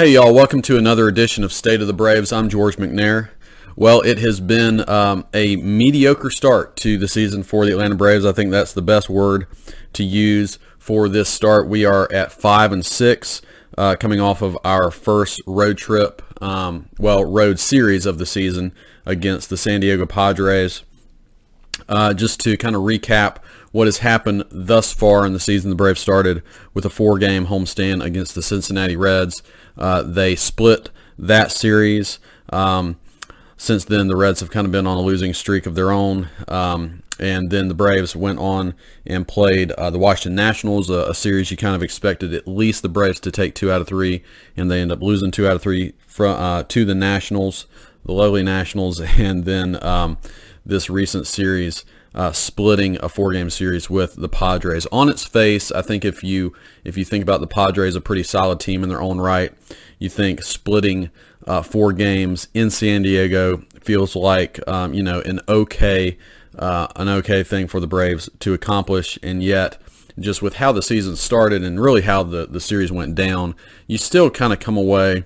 Hey, y'all, welcome to another edition of State of the Braves. I'm George McNair. Well, it has been um, a mediocre start to the season for the Atlanta Braves. I think that's the best word to use for this start. We are at 5 and 6, uh, coming off of our first road trip, um, well, road series of the season against the San Diego Padres. Uh, just to kind of recap what has happened thus far in the season. The Braves started with a four-game homestand against the Cincinnati Reds. Uh, they split that series. Um, since then, the Reds have kind of been on a losing streak of their own. Um, and then the Braves went on and played uh, the Washington Nationals, a, a, series you kind of expected at least the Braves to take two out of three, and they end up losing two out of three from, uh, to the Nationals, the lowly Nationals, and then um, this recent series uh, splitting a four-game series with the Padres. On its face, I think if you if you think about the Padres, a pretty solid team in their own right, you think splitting uh, four games in San Diego feels like um, you know an okay uh, an okay thing for the Braves to accomplish, and yet just with how the season started and really how the the series went down, you still kind of come away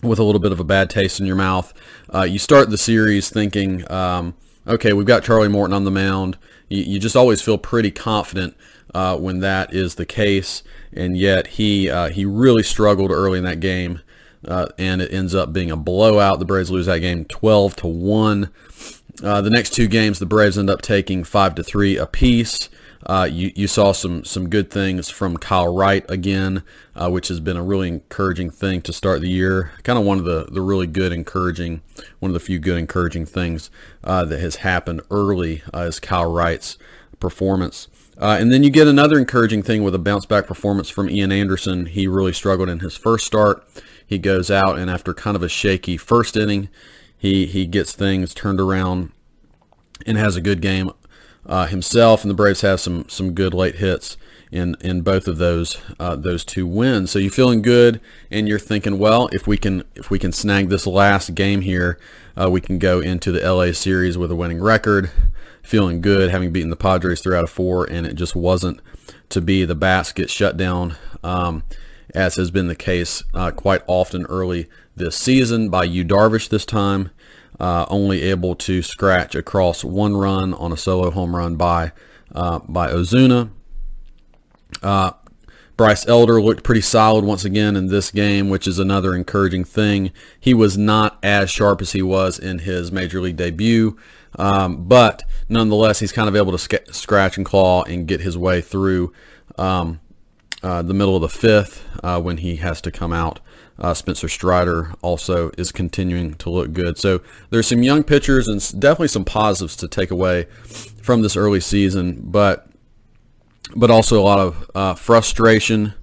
with a little bit of a bad taste in your mouth. Uh, you start the series thinking. Um, okay, we've got Charlie Morton on the mound. You, you just always feel pretty confident uh, when that is the case, and yet he uh, he really struggled early in that game, uh, and it ends up being a blowout. The Braves lose that game 12 to one. Uh, the next two games, the Braves end up taking five to three apiece. Uh, you, you saw some some good things from Kyle Wright again, uh, which has been a really encouraging thing to start the year. Kind of one of the, the really good encouraging, one of the few good encouraging things uh, that has happened early uh, is Kyle Wright's performance. Uh, and then you get another encouraging thing with a bounce back performance from Ian Anderson. He really struggled in his first start. He goes out and after kind of a shaky first inning, he he gets things turned around and has a good game uh, himself, and the Braves have some some good late hits in in both of those uh, those two wins. So you're feeling good, and you're thinking, well, if we can if we can snag this last game here, uh, we can go into the LA series with a winning record. Feeling good, having beaten the Padres three out of four, and it just wasn't to be. The bats get shut down, um, as has been the case uh, quite often early this season by Yu Darvish this time uh, only able to scratch across one run on a solo home run by uh, by Ozuna. Uh, Bryce Elder looked pretty solid once again in this game, which is another encouraging thing. He was not as sharp as he was in his major league debut, um, but nonetheless, he's kind of able to sc- scratch and claw and get his way through um, uh, the middle of the fifth uh, when he has to come out uh, Spencer Strider also is continuing to look good. So there's some young pitchers and definitely some positives to take away from this early season, but but also a lot of uh, frustration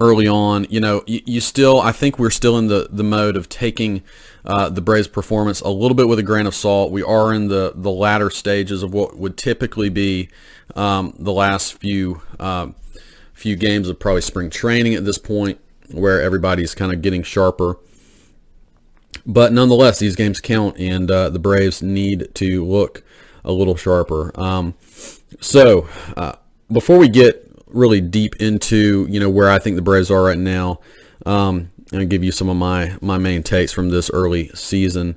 early on. You know, you, you, still I think we're still in the the mode of taking uh, the Braves' performance a little bit with a grain of salt. We are in the the latter stages of what would typically be um, the last few uh, few games of probably spring training at this point where everybody's kind of getting sharper. But nonetheless, these games count, and uh, the Braves need to look a little sharper. Um, so uh, before we get really deep into you know where I think the Braves are right now, um, and give you some of my my main takes from this early season.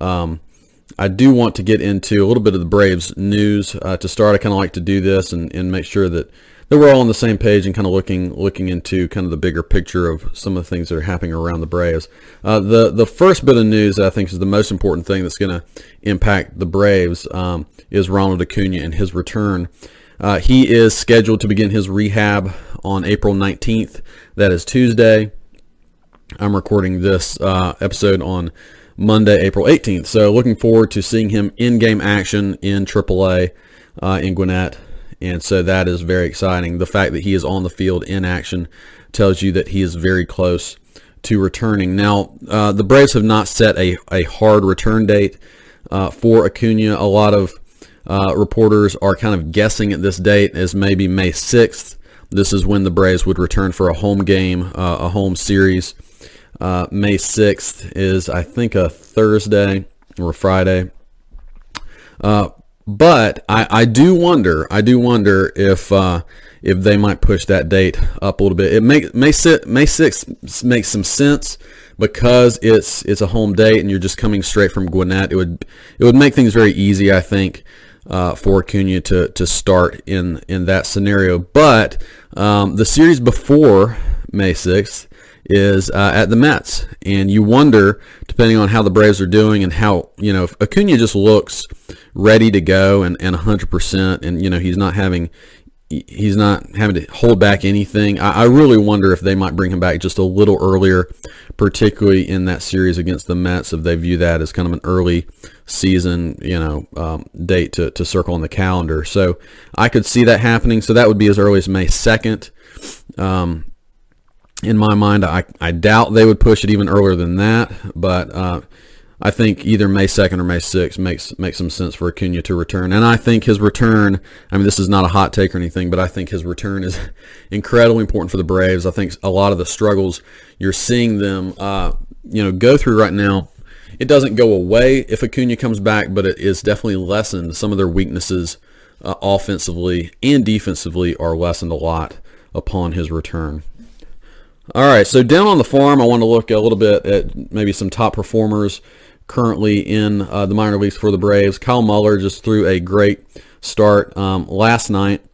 Um, I do want to get into a little bit of the Braves news uh, to start. I kind of like to do this and, and make sure that that we're all on the same page and kind of looking looking into kind of the bigger picture of some of the things that are happening around the Braves. Uh, the the first bit of news that I think is the most important thing that's going to impact the Braves um, is Ronald Acuna and his return. Uh, he is scheduled to begin his rehab on April 19th. That is Tuesday. I'm recording this uh, episode on Monday, April 18th. So looking forward to seeing him in game action in AAA uh, in Gwinnett and so that is very exciting. The fact that he is on the field in action tells you that he is very close to returning. Now, uh, the Braves have not set a, a hard return date uh, for Acuna. A lot of uh, reporters are kind of guessing at this date as maybe May 6th. This is when the Braves would return for a home game, uh, a home series. Uh, May 6th is, I think, a Thursday or a Friday. But I, I do wonder. I do wonder if uh, if they might push that date up a little bit. It may May May sixth makes some sense because it's it's a home date and you're just coming straight from Gwinnett. It would it would make things very easy, I think, uh, for Acuna to to start in in that scenario. But um, the series before May sixth is uh, at the Mets, and you wonder, depending on how the Braves are doing and how you know if Acuna just looks ready to go and and 100%, and you know he's not having he's not having to hold back anything. I, I, really wonder if they might bring him back just a little earlier, particularly in that series against the Mets, if they view that as kind of an early season, you know, um, date to, to circle on the calendar. So I could see that happening. So that would be as early as May 2nd. Um, in my mind, I, I doubt they would push it even earlier than that, but uh, I think either May 2nd or May 6th makes makes some sense for Acuna to return. And I think his return, I mean, this is not a hot take or anything, but I think his return is incredibly important for the Braves. I think a lot of the struggles you're seeing them, uh, you know, go through right now, it doesn't go away if Acuna comes back, but it is definitely lessened. Some of their weaknesses uh, offensively and defensively are lessened a lot upon his return. All right, so down on the farm, I want to look a little bit at maybe some top performers currently in uh, the minor leagues for the Braves. Kyle Muller just threw a great start um, last night,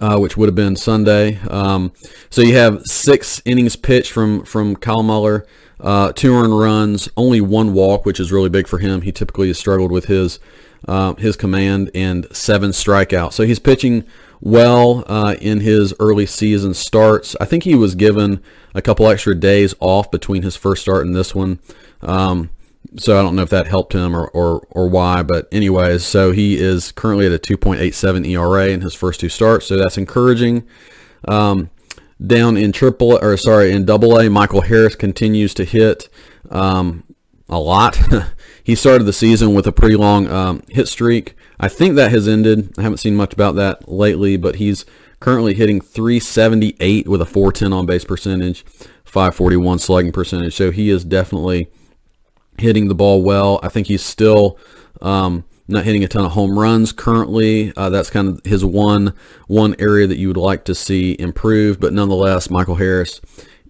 uh, which would have been Sunday. Um, so you have six innings pitched from from Kyle Muller, uh, two earned runs, only one walk, which is really big for him. He typically has struggled with his uh, his command and seven strikeouts. So he's pitching well uh, in his early season starts. I think he was given a couple extra days off between his first start and this one. Um, so I don't know if that helped him or, or, or why, but anyways, so he is currently at a 2.87 ERA in his first two starts, so that's encouraging. Um, down in triple, or sorry, in double A, Michael Harris continues to hit um, a lot. he started the season with a pretty long um, hit streak. I think that has ended. I haven't seen much about that lately, but he's currently hitting 378 with a 410 on base percentage, 541 slugging percentage. So he is definitely hitting the ball well. I think he's still um, not hitting a ton of home runs currently. Uh, that's kind of his one one area that you would like to see improve. But nonetheless, Michael Harris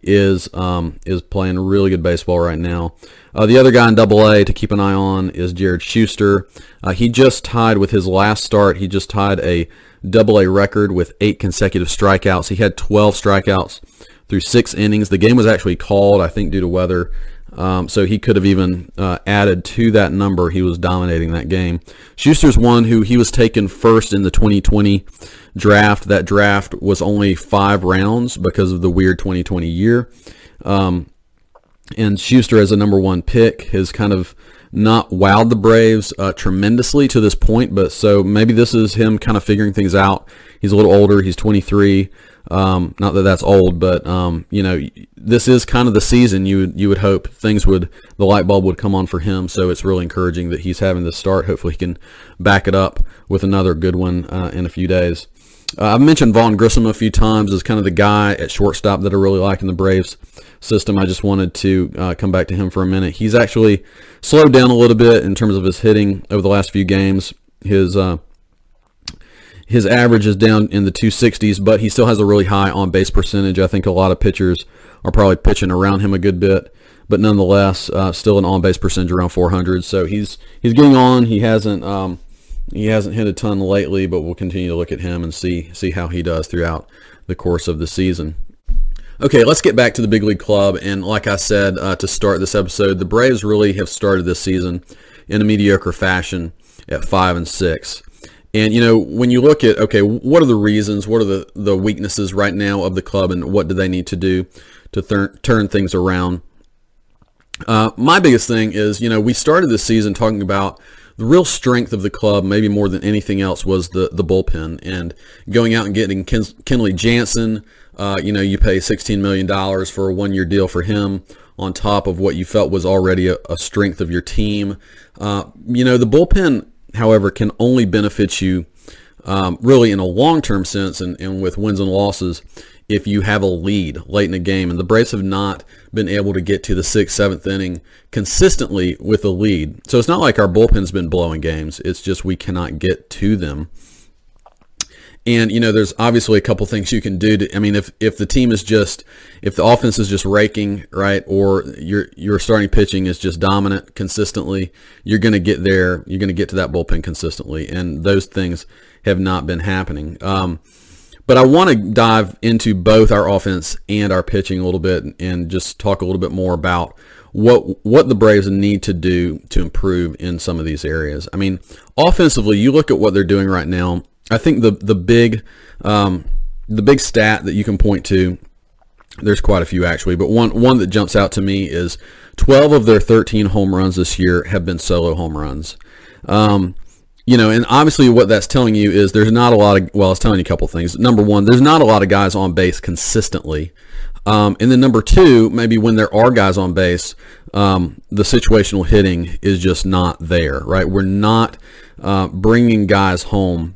is um, is playing really good baseball right now. Uh, the other guy in Double A to keep an eye on is Jared Schuster. Uh, he just tied with his last start. He just tied a Double A record with eight consecutive strikeouts. He had 12 strikeouts through six innings. The game was actually called, I think, due to weather. Um, so he could have even uh, added to that number. He was dominating that game. Schuster's one who he was taken first in the 2020 draft. That draft was only five rounds because of the weird 2020 year. Um, and Schuster as a number one pick has kind of not wowed the Braves uh, tremendously to this point, but so maybe this is him kind of figuring things out. He's a little older. He's 23. Um, not that that's old, but um, you know, this is kind of the season you would you would hope things would the light bulb would come on for him. So it's really encouraging that he's having this start. Hopefully, he can back it up with another good one uh, in a few days. Uh, I've mentioned Vaughn Grissom a few times as kind of the guy at shortstop that I really like in the Braves system. I just wanted to uh, come back to him for a minute. He's actually slowed down a little bit in terms of his hitting over the last few games. His uh, his average is down in the 260s, but he still has a really high on base percentage. I think a lot of pitchers are probably pitching around him a good bit, but nonetheless, uh, still an on base percentage around 400. So he's he's getting on. He hasn't um, he hasn't hit a ton lately, but we'll continue to look at him and see see how he does throughout the course of the season. Okay, let's get back to the big league club. And like I said uh, to start this episode, the Braves really have started this season in a mediocre fashion at five and six. And you know, when you look at okay, what are the reasons? What are the the weaknesses right now of the club, and what do they need to do to th- turn things around? Uh, my biggest thing is, you know, we started this season talking about the real strength of the club, maybe more than anything else, was the the bullpen and going out and getting Ken- Kenley Jansen. Uh, you know, you pay $16 million for a one-year deal for him on top of what you felt was already a, a strength of your team. Uh, you know, the bullpen however, can only benefit you um, really in a long-term sense and, and with wins and losses if you have a lead late in a game. And the Braves have not been able to get to the sixth, seventh inning consistently with a lead. So it's not like our bullpen's been blowing games. It's just we cannot get to them. And you know, there's obviously a couple things you can do. To, I mean, if if the team is just if the offense is just raking, right, or your your starting pitching is just dominant consistently, you're going to get there. You're going to get to that bullpen consistently, and those things have not been happening. Um, but I want to dive into both our offense and our pitching a little bit, and just talk a little bit more about what what the Braves need to do to improve in some of these areas. I mean, offensively, you look at what they're doing right now I think the the big um, the big stat that you can point to, there's quite a few actually, but one one that jumps out to me is 12 of their 13 home runs this year have been solo home runs. Um, you know, and obviously what that's telling you is there's not a lot of, well, it's telling you a couple things. Number one, there's not a lot of guys on base consistently. Um, and then number two, maybe when there are guys on base, um, the situational hitting is just not there, right? We're not uh, bringing guys home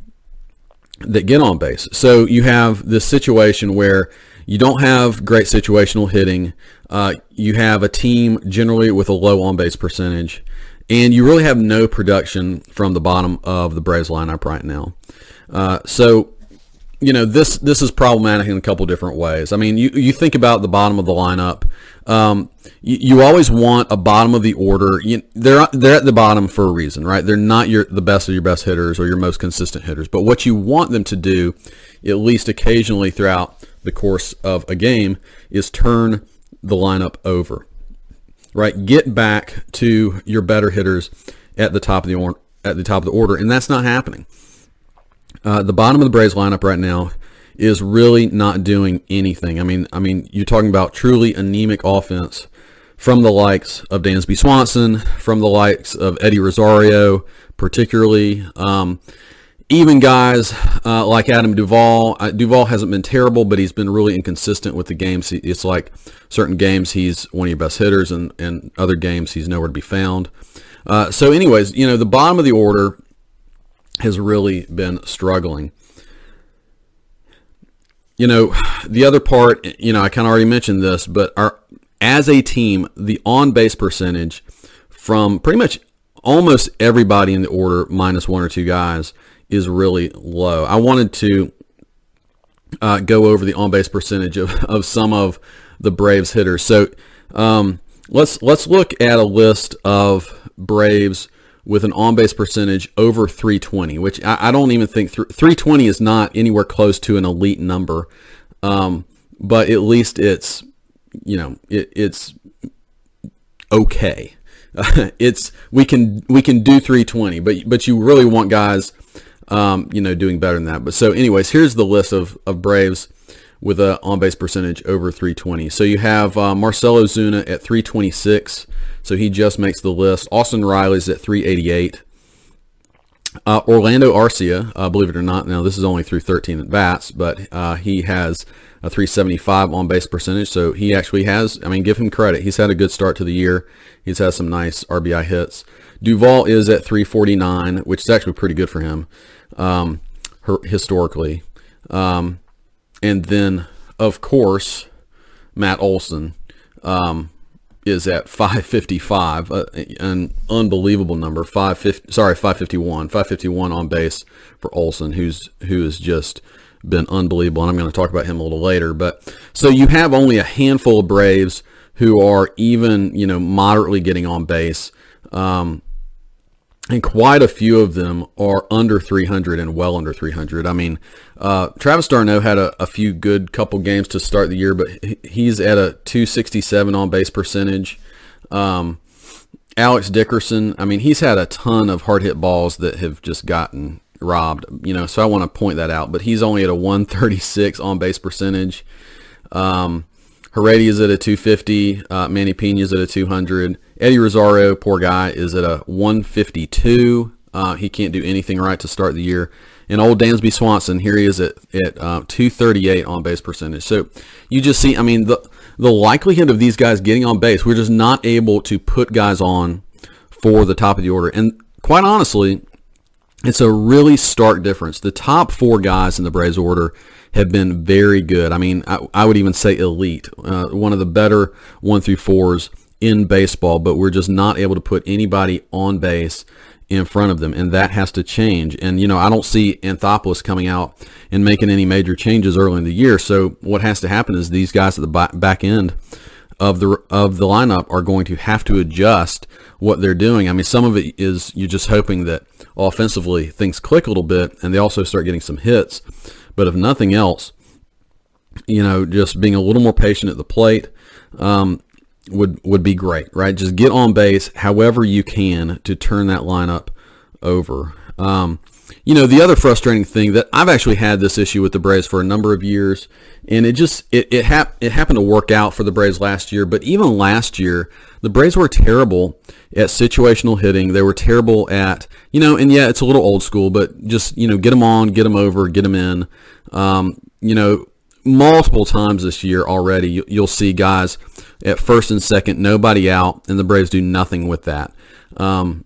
that get on base. So you have this situation where you don't have great situational hitting. Uh, you have a team generally with a low on base percentage, and you really have no production from the bottom of the Braves lineup right now. Uh, so you know this this is problematic in a couple different ways. I mean, you you think about the bottom of the lineup. Um, you, you, always want a bottom of the order. You, they're they're at the bottom for a reason, right? They're not your the best of your best hitters or your most consistent hitters. But what you want them to do, at least occasionally throughout the course of a game, is turn the lineup over, right? Get back to your better hitters at the top of the or, at the top of the order, and that's not happening. Uh, the bottom of the Braves lineup right now is really not doing anything. I mean, I mean, you're talking about truly anemic offense from the likes of Dansby Swanson, from the likes of Eddie Rosario, particularly. Um, even guys uh, like Adam Duvall. Uh, Duvall hasn't been terrible, but he's been really inconsistent with the games. It's like certain games he's one of your best hitters, and, and other games he's nowhere to be found. Uh, so, anyways, you know, the bottom of the order has really been struggling. You know, the other part, you know, I kind of already mentioned this, but our as a team, the on base percentage from pretty much almost everybody in the order, minus one or two guys, is really low. I wanted to uh, go over the on base percentage of, of some of the Braves hitters. So um, let's let's look at a list of Braves with an on base percentage over 320, which I, I don't even think th- 320 is not anywhere close to an elite number, um, but at least it's you know it, it's okay. it's we can we can do 320, but but you really want guys um, you know doing better than that. But so anyways, here's the list of of Braves with a on base percentage over 320. So you have uh, Marcell Ozuna at 326. So he just makes the list. Austin Riley's at 388. Uh, Orlando Arcia, uh, believe it or not, now this is only through 13 at bats, but uh, he has a 375 on base percentage. So he actually has, I mean, give him credit. He's had a good start to the year. He's had some nice RBI hits. Duvall is at 349, which is actually pretty good for him um, historically. Um, and then, of course, Matt Olson. Um, is at 555, uh, an unbelievable number. 550, sorry, 551, 551 on base for Olson, who's who has just been unbelievable. And I'm going to talk about him a little later. But so you have only a handful of Braves who are even you know moderately getting on base. Um, and quite a few of them are under 300 and well under 300. I mean, uh, Travis d'Arnaud had a, a, few good couple games to start the year, but he's at a 267 on base percentage. Um, Alex Dickerson, I mean, he's had a ton of hard hit balls that have just gotten robbed, you know, so I want to point that out, but he's only at a 136 on base percentage. Um, is at a 250. Uh, Manny is at a 200. Eddie Rosario, poor guy, is at a 152. Uh, he can't do anything right to start the year. And old Dansby Swanson, here he is at, at uh, 238 on base percentage. So you just see, I mean, the, the likelihood of these guys getting on base, we're just not able to put guys on for the top of the order. And quite honestly, it's a really stark difference. The top four guys in the Braves order have been very good. I mean, I, I would even say elite. Uh, one of the better one through fours in baseball, but we're just not able to put anybody on base in front of them, and that has to change. And you know, I don't see Anthopoulos coming out and making any major changes early in the year. So what has to happen is these guys at the back end of the of the lineup are going to have to adjust what they're doing. I mean, some of it is you're just hoping that offensively things click a little bit and they also start getting some hits. But if nothing else, you know, just being a little more patient at the plate um, would would be great, right? Just get on base however you can to turn that lineup over. Um, you know, the other frustrating thing that I've actually had this issue with the Braves for a number of years, and it just it it, hap- it happened to work out for the Braves last year. But even last year, the Braves were terrible at situational hitting. They were terrible at you know, and yeah, it's a little old school, but just you know, get them on, get them over, get them in. Um, you know, multiple times this year already, you'll see guys at first and second, nobody out, and the Braves do nothing with that. Um,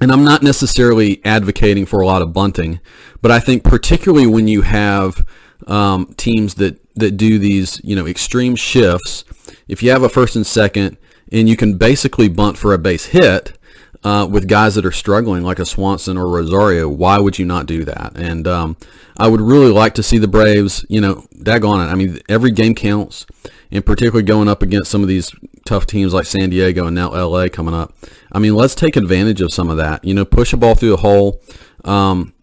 and I'm not necessarily advocating for a lot of bunting, but I think particularly when you have um, teams that that do these, you know, extreme shifts, if you have a first and second, and you can basically bunt for a base hit uh, with guys that are struggling, like a Swanson or Rosario, why would you not do that? And um, I would really like to see the Braves, you know, daggone it. I mean, every game counts, and particularly going up against some of these tough teams like San Diego and now LA coming up. I mean, let's take advantage of some of that. You know, push a ball through the hole. Um,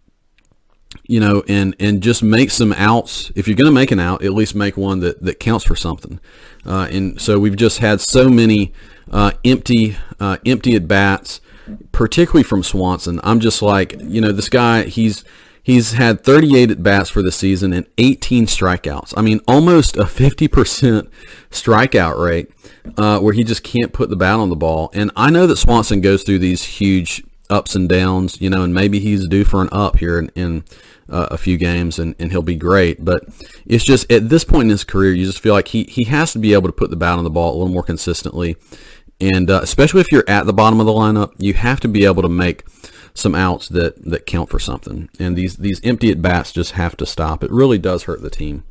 you know, and and just make some outs. If you're going to make an out, at least make one that, that counts for something. Uh, and so we've just had so many uh, empty uh, empty at bats, particularly from Swanson. I'm just like, you know, this guy. He's he's had 38 at bats for the season and 18 strikeouts. I mean, almost a 50% strikeout rate, uh, where he just can't put the bat on the ball. And I know that Swanson goes through these huge ups and downs, you know, and maybe he's due for an up here in, in uh, a few games and, and he'll be great. But it's just at this point in his career, you just feel like he, he has to be able to put the bat on the ball a little more consistently. And uh, especially if you're at the bottom of the lineup, you have to be able to make some outs that, that count for something. And these, these empty at bats just have to stop. It really does hurt the team.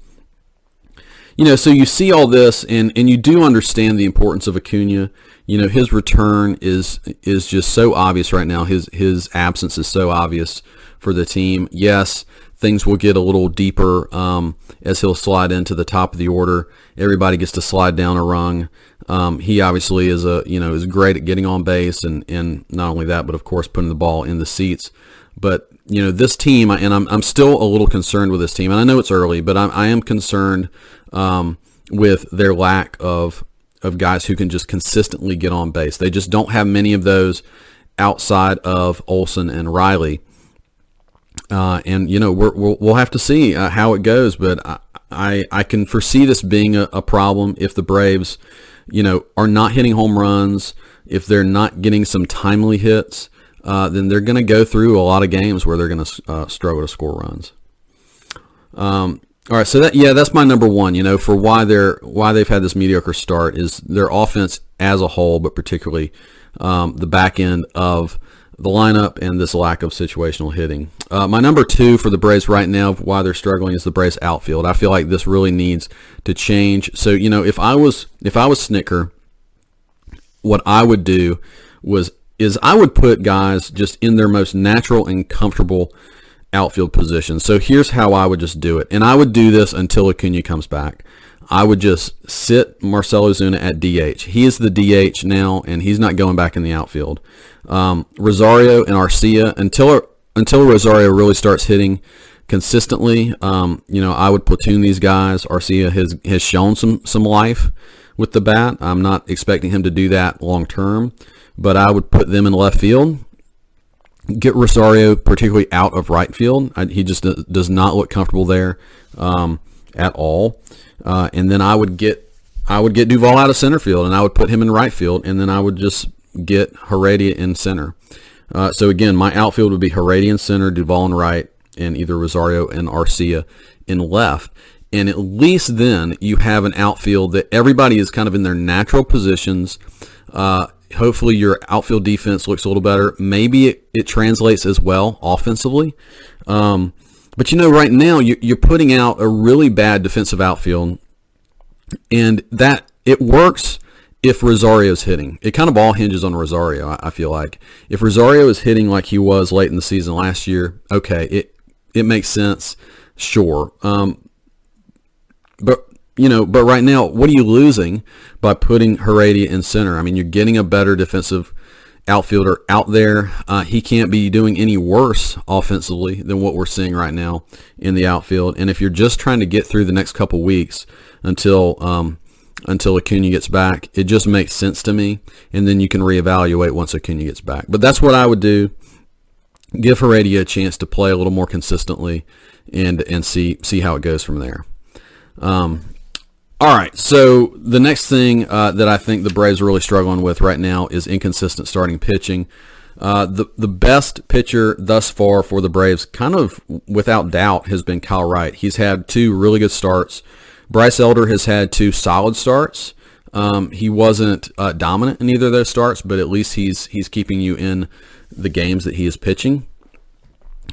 You know, so you see all this, and, and you do understand the importance of Acuna. You know, his return is is just so obvious right now. His his absence is so obvious for the team. Yes, things will get a little deeper um, as he'll slide into the top of the order. Everybody gets to slide down a rung. Um, he obviously is a you know is great at getting on base and and not only that, but of course putting the ball in the seats. But you know this team, and I'm I'm still a little concerned with this team, and I know it's early, but I'm, I am concerned um, with their lack of of guys who can just consistently get on base. They just don't have many of those outside of Olson and Riley. Uh, and you know we will we'll have to see uh, how it goes, but I, I, I can foresee this being a, a, problem if the Braves, you know, are not hitting home runs, if they're not getting some timely hits, uh, then they're going to go through a lot of games where they're going to uh, struggle to score runs. Um, all right, so that yeah, that's my number one. You know, for why they're why they've had this mediocre start is their offense as a whole, but particularly um, the back end of the lineup and this lack of situational hitting. Uh, my number two for the Braves right now, why they're struggling, is the Braves outfield. I feel like this really needs to change. So you know, if I was if I was Snitker, what I would do was is I would put guys just in their most natural and comfortable outfield positions. So here's how I would just do it, and I would do this until Acuna comes back. I would just sit Marcell Ozuna at DH. He is the DH now, and he's not going back in the outfield. Um, Rosario and Arcia until until Rosario really starts hitting consistently. Um, you know, I would platoon these guys. Arcia has has shown some some life with the bat. I'm not expecting him to do that long term, but I would put them in left field. Get Rosario particularly out of right field. I, he just does not look comfortable there um, at all. Uh, and then I would get I would get Duvall out of center field, and I would put him in right field, and then I would just get Heredia in center. Uh, so again, my outfield would be Heredia in center, Duvall in right, and either Rosario and Arcia in left. And at least then you have an outfield that everybody is kind of in their natural positions. Uh, hopefully your outfield defense looks a little better. Maybe it, it translates as well offensively. Um, but you know, right now you're putting out a really bad defensive outfield, and that it works if Rosario's hitting. It kind of all hinges on Rosario. I feel like if Rosario is hitting like he was late in the season last year, okay, it it makes sense, sure. Um, but you know, but right now, what are you losing by putting Heredia in center? I mean, you're getting a better defensive outfielder out there. Uh, he can't be doing any worse offensively than what we're seeing right now in the outfield. And if you're just trying to get through the next couple weeks until um, until Acuna gets back, it just makes sense to me. And then you can reevaluate once Acuna gets back. But that's what I would do. Give Heredia a chance to play a little more consistently, and and see see how it goes from there. Um, all right, so the next thing uh, that I think the Braves are really struggling with right now is inconsistent starting pitching. Uh, the the best pitcher thus far for the Braves, kind of without doubt, has been Kyle Wright. He's had two really good starts. Bryce Elder has had two solid starts. Um, he wasn't uh, dominant in either of those starts, but at least he's he's keeping you in the games that he is pitching.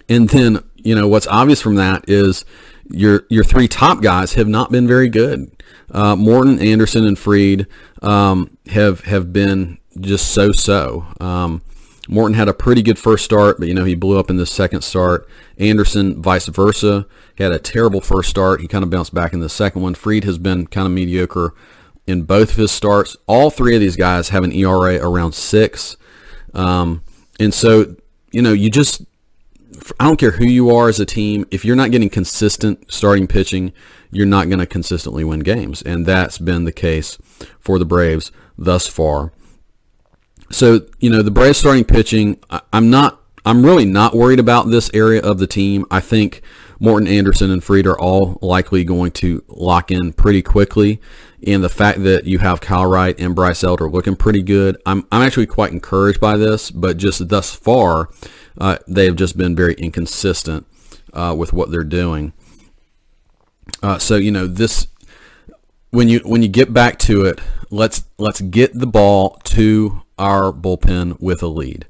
And then you know what's obvious from that is your your three top guys have not been very good. Uh, Morton, Anderson, and Fried um, have have been just so so. Um, Morton had a pretty good first start, but you know he blew up in the second start. Anderson, vice versa, he had a terrible first start. He kind of bounced back in the second one. Fried has been kind of mediocre in both of his starts. All three of these guys have an ERA around six, um, and so you know you just I don't care who you are as a team. If you're not getting consistent starting pitching, you're not going to consistently win games. And that's been the case for the Braves thus far. So, you know, the Braves starting pitching, I'm not, I'm really not worried about this area of the team. I think Morton Anderson and Fried are all likely going to lock in pretty quickly. And the fact that you have Kyle Wright and Bryce Elder looking pretty good, I'm, I'm actually quite encouraged by this. But just thus far, uh, they have just been very inconsistent uh, with what they're doing. Uh, so you know this when you when you get back to it, let's let's get the ball to our bullpen with a lead.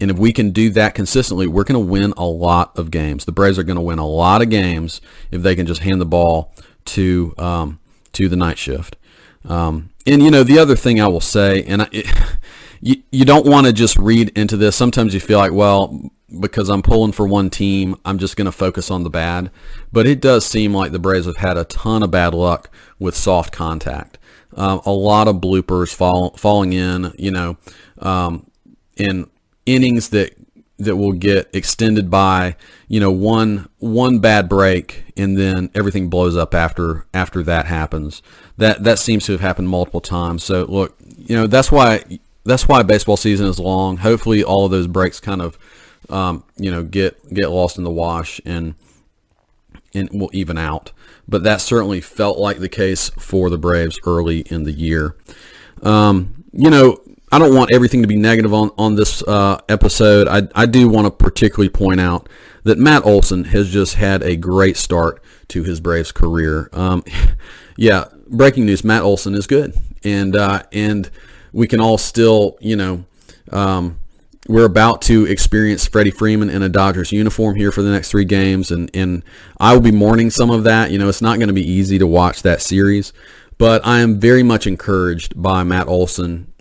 And if we can do that consistently, we're going to win a lot of games. The Braves are going to win a lot of games if they can just hand the ball to um, to the night shift. Um, and you know the other thing I will say, and I, it, you you don't want to just read into this. Sometimes you feel like, well, because I'm pulling for one team, I'm just going to focus on the bad. But it does seem like the Braves have had a ton of bad luck with soft contact. Um, a lot of bloopers fall, falling in, you know, um, in innings that that will get extended by, you know, one one bad break and then everything blows up after after that happens. That that seems to have happened multiple times. So look, you know, that's why that's why baseball season is long. Hopefully, all of those breaks kind of um, you know, get get lost in the wash and and will even out. But that certainly felt like the case for the Braves early in the year. Um, you know, I don't want everything to be negative on on this uh, episode. I I do want to particularly point out that Matt Olson has just had a great start to his Braves career. Um, yeah, breaking news: Matt Olson is good, and uh, and we can all still, you know. Um, we're about to experience Freddie Freeman in a Dodgers uniform here for the next three games, and, and I will be mourning some of that. You know, it's not going to be easy to watch that series, but I am very much encouraged by Matt Olson.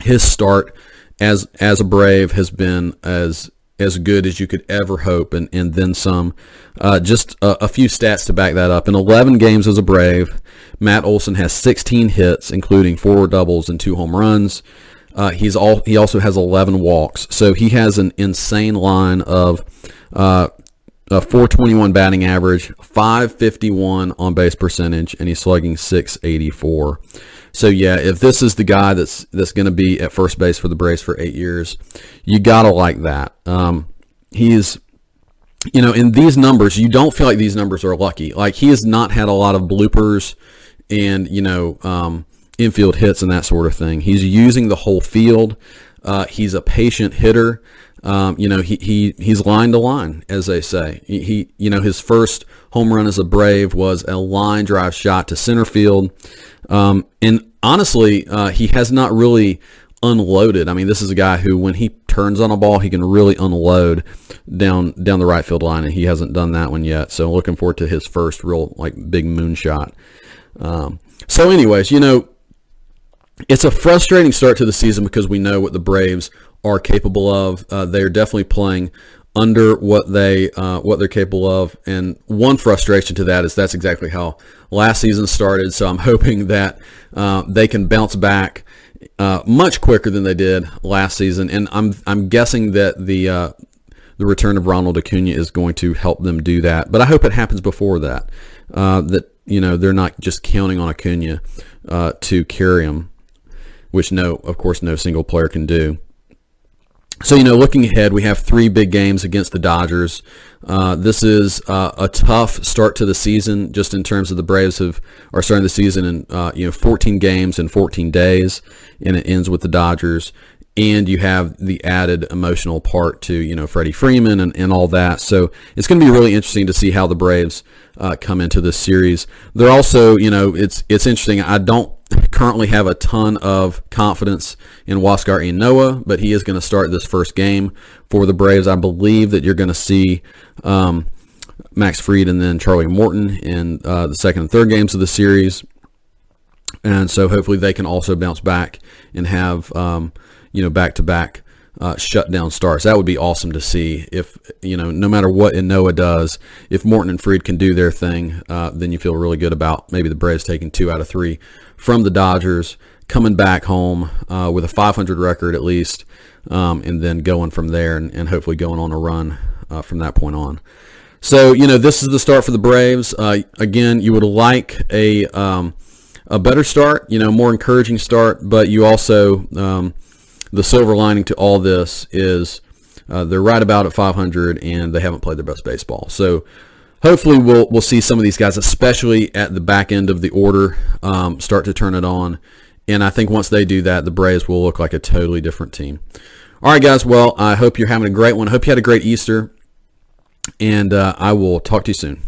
His start as as a Brave has been as as good as you could ever hope, and, and then some. Uh, just a, a, few stats to back that up. In 11 games as a Brave, Matt Olson has 16 hits, including four doubles and two home runs. Uh, he's all he also has 11 walks, so he has an insane line of uh, a 421 batting average, 551 on base percentage, and he's slugging 684. So yeah, if this is the guy that's that's going to be at first base for the Braves for eight years, you gotta like that. Um, he's you know, in these numbers, you don't feel like these numbers are lucky. Like he has not had a lot of bloopers, and you know, um, infield hits and that sort of thing. He's using the whole field. Uh, he's a patient hitter. Um, you know, he, he he's line to line, as they say. He, he, you know, his first home run as a Brave was a line drive shot to center field. Um, and honestly, uh, he has not really unloaded. I mean, this is a guy who, when he turns on a ball, he can really unload down down the right field line, and he hasn't done that one yet. So looking forward to his first real like big moonshot. Um, so, anyways, you know, it's a frustrating start to the season because we know what the Braves are capable of. Uh, they're definitely playing under what they uh, what they're capable of, and one frustration to that is that's exactly how last season started. So I'm hoping that uh, they can bounce back uh, much quicker than they did last season, and I'm I'm guessing that the uh, the return of Ronald Acuna is going to help them do that. But I hope it happens before that. Uh, that you know they're not just counting on Acuna to carry them, which no, of course, no single player can do. So, you know, looking ahead, we have three big games against the Dodgers. Uh, this is uh, a tough start to the season, just in terms of the Braves have are starting the season in uh, you know 14 games in 14 days, and it ends with the Dodgers. And you have the added emotional part to you know Freddie Freeman and, and all that. So it's going to be really interesting to see how the Braves uh, come into this series. They're also you know it's it's interesting. I don't currently have a ton of confidence in Huascar Ynoa, but he is going to start this first game for the Braves. I believe that you're going to see um, Max Fried and then Charlie Morton in uh, the second and third games of the series. And so hopefully they can also bounce back and have, um, you know, back-to-back uh, shutdown starts. That would be awesome to see. If you know, no matter what Ynoa does, if Morton and Fried can do their thing, uh, then you feel really good about maybe the Braves taking two out of three from the Dodgers, coming back home uh, with a 500 record at least, um, and then going from there and, and hopefully going on a run uh, from that point on. So you know, this is the start for the Braves. Uh, again, you would like a um, a better start, you know, more encouraging start, but you also um, the silver lining to all this is uh, they're right about at 500 and they haven't played their best baseball. So hopefully we'll we'll see some of these guys, especially at the back end of the order, um, start to turn it on. And I think once they do that, the Braves will look like a totally different team. All right, guys. Well, I hope you're having a great one. I hope you had a great Easter, and uh, I will talk to you soon.